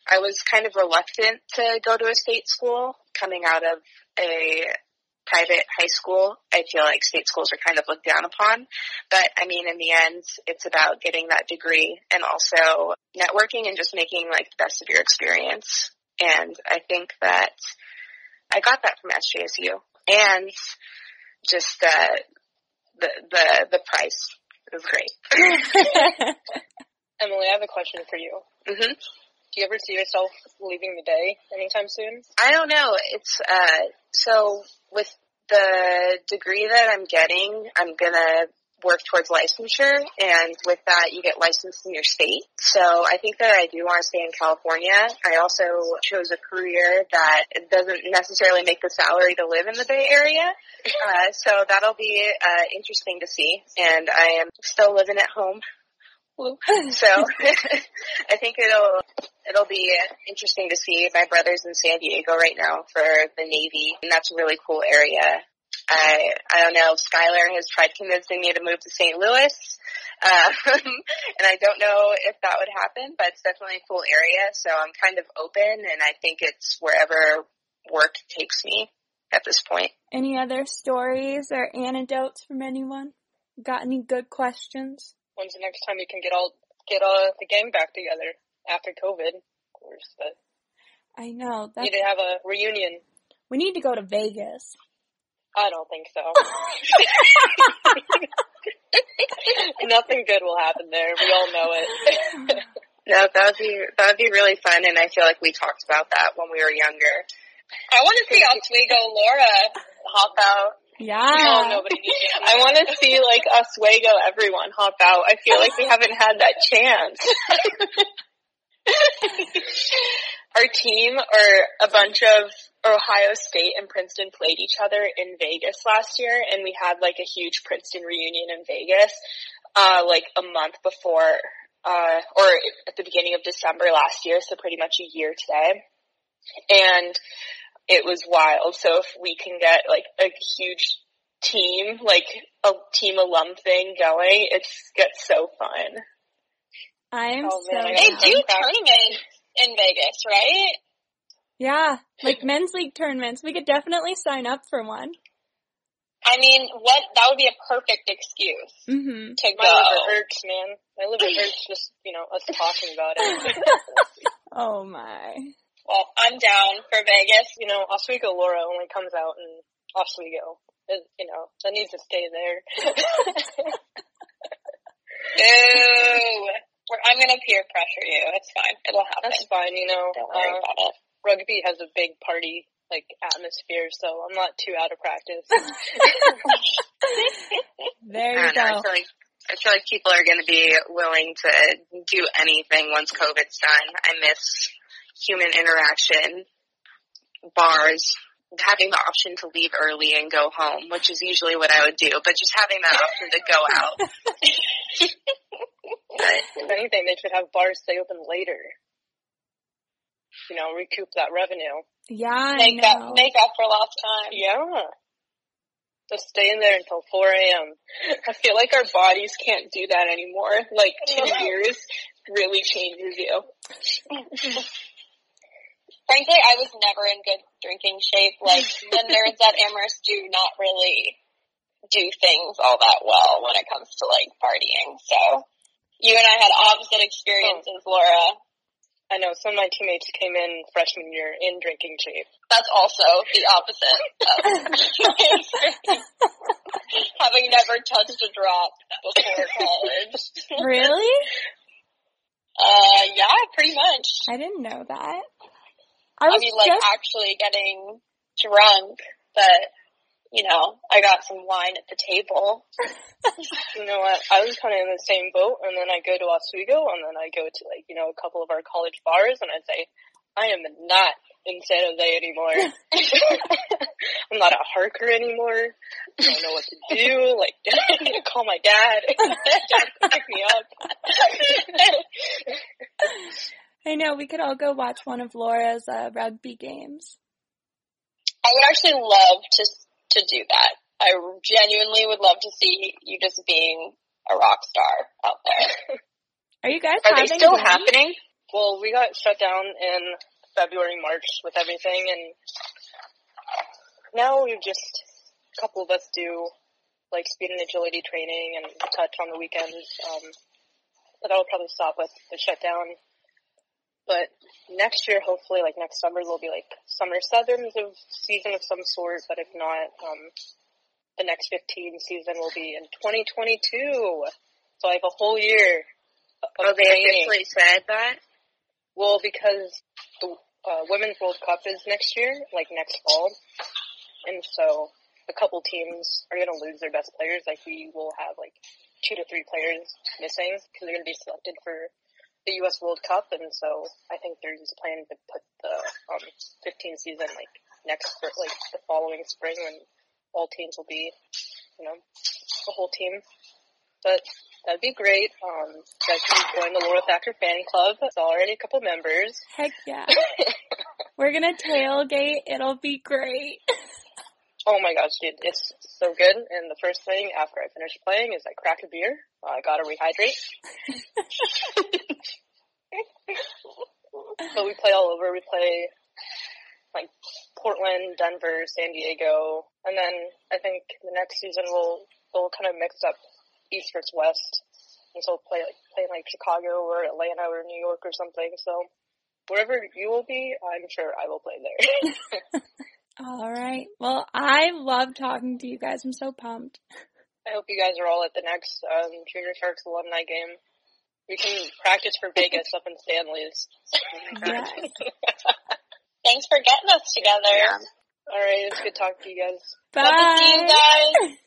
I was kind of reluctant to go to a state school coming out of a private high school. I feel like state schools are kind of looked down upon. But I mean, in the end, it's about getting that degree and also networking and just making like the best of your experience. And I think that I got that from SJSU and just uh, the the the price was great. Emily, I have a question for you. hmm Do you ever see yourself leaving the Bay anytime soon? I don't know. It's uh so with the degree that I'm getting, I'm gonna work towards licensure and with that you get licensed in your state. So I think that I do want to stay in California. I also chose a career that doesn't necessarily make the salary to live in the Bay Area. Uh, so that'll be uh, interesting to see. And I am still living at home. So I think it'll it'll be interesting to see. My brother's in San Diego right now for the Navy, and that's a really cool area. I I don't know. Skylar has tried convincing me to move to St. Louis, um, and I don't know if that would happen, but it's definitely a cool area. So I'm kind of open, and I think it's wherever work takes me at this point. Any other stories or anecdotes from anyone? Got any good questions? When's the next time you can get all get all the gang back together after COVID? Of course, but I know. need to have a reunion. we need to go to Vegas. I don't think so. Nothing good will happen there. We all know it. No, that would be that would be really fun, and I feel like we talked about that when we were younger. I want to see Oswego Laura hop out. Yeah. Oh, nobody. I want to see like Oswego everyone hop out. I feel like we haven't had that chance. Our team or a bunch of Ohio State and Princeton played each other in Vegas last year and we had like a huge Princeton reunion in Vegas, uh, like a month before, uh, or at the beginning of December last year, so pretty much a year today. And it was wild. So if we can get like a huge team, like a team alum thing going, it gets so fun. I'm Oh, so man, They do tournaments in Vegas, right? Yeah, like men's league tournaments. We could definitely sign up for one. I mean, what that would be a perfect excuse hmm to My liver go. hurts, man. My liver hurts just, you know, us talking about it. Oh my. Well, I'm down for Vegas. you know, Oswego Laura only comes out in Oswego. It, you know, that needs to stay there. Boo! We're, I'm gonna peer pressure you. It's fine. It'll happen. That's fine, you know. Don't worry Uh, about it. rugby has a big party like atmosphere, so I'm not too out of practice. There I you don't know. I go. feel like I feel like people are going to be willing to do anything once COVID's done. I miss human interaction, bars, having the option to leave early and go home, which is usually what I would do. But just having that option to go out. if anything, they should have bars stay open later. You know, recoup that revenue. Yeah, I Make know. up, make up for lost time. Yeah. Just stay in there until 4 a.m. I feel like our bodies can't do that anymore. Like two years really changes you. Frankly, I was never in good drinking shape. Like the nerds at Amherst do not really do things all that well when it comes to like partying. So you and I had opposite experiences, Laura. I know some of my teammates came in freshman year in drinking shape. That's also the opposite of my experience. Having never touched a drop before college. Really? Uh, yeah, pretty much. I didn't know that. I I was mean, like just actually getting drunk, but you know, I got some wine at the table. You know what? I was kind of in the same boat, and then I go to Oswego, and then I go to like you know a couple of our college bars, and I say, I am not in San Jose anymore. I'm not a Harker anymore. I don't know what to do. Like, I need to call my dad. dad pick me up. I know we could all go watch one of Laura's uh, rugby games. I would actually love to to do that. I genuinely would love to see you just being a rock star out there. Are you guys Are they still games? happening? Well, we got shut down in February, March with everything, and now we've just a couple of us do like speed and agility training and touch on the weekends. Um, but that'll probably stop with the shutdown. But next year, hopefully, like next summer, there'll be like summer sevens of season of some sort. But if not, um, the next 15 season will be in 2022. So I have a whole year of Oh, they officially said that? Well, because the uh, Women's World Cup is next year, like next fall, and so a couple teams are going to lose their best players. Like we will have like two to three players missing because they're going to be selected for the U.S. World Cup, and so I think they're just planning to put the um, 15 season like next like the following spring when all teams will be, you know, the whole team. But that'd be great. Um, guys can join the Laura Thacker fan club. It's already a couple members. Heck yeah. We're gonna tailgate. It'll be great. Oh my gosh, dude, it's so good. And the first thing after I finish playing is I crack a beer. Uh, I gotta rehydrate. but we play all over. We play like Portland, Denver, San Diego, and then I think the next season we'll we'll kind of mix up East versus West, and so we'll play like play like Chicago or Atlanta or New York or something. So wherever you will be, I'm sure I will play there. All right. Well, I love talking to you guys. I'm so pumped. I hope you guys are all at the next um, Junior Sharks alumni game. We can practice for Vegas up in Stanley's. Yes. Thanks for getting us together. Yeah. All right, it's good talking to you guys. Bye. Love to see you guys.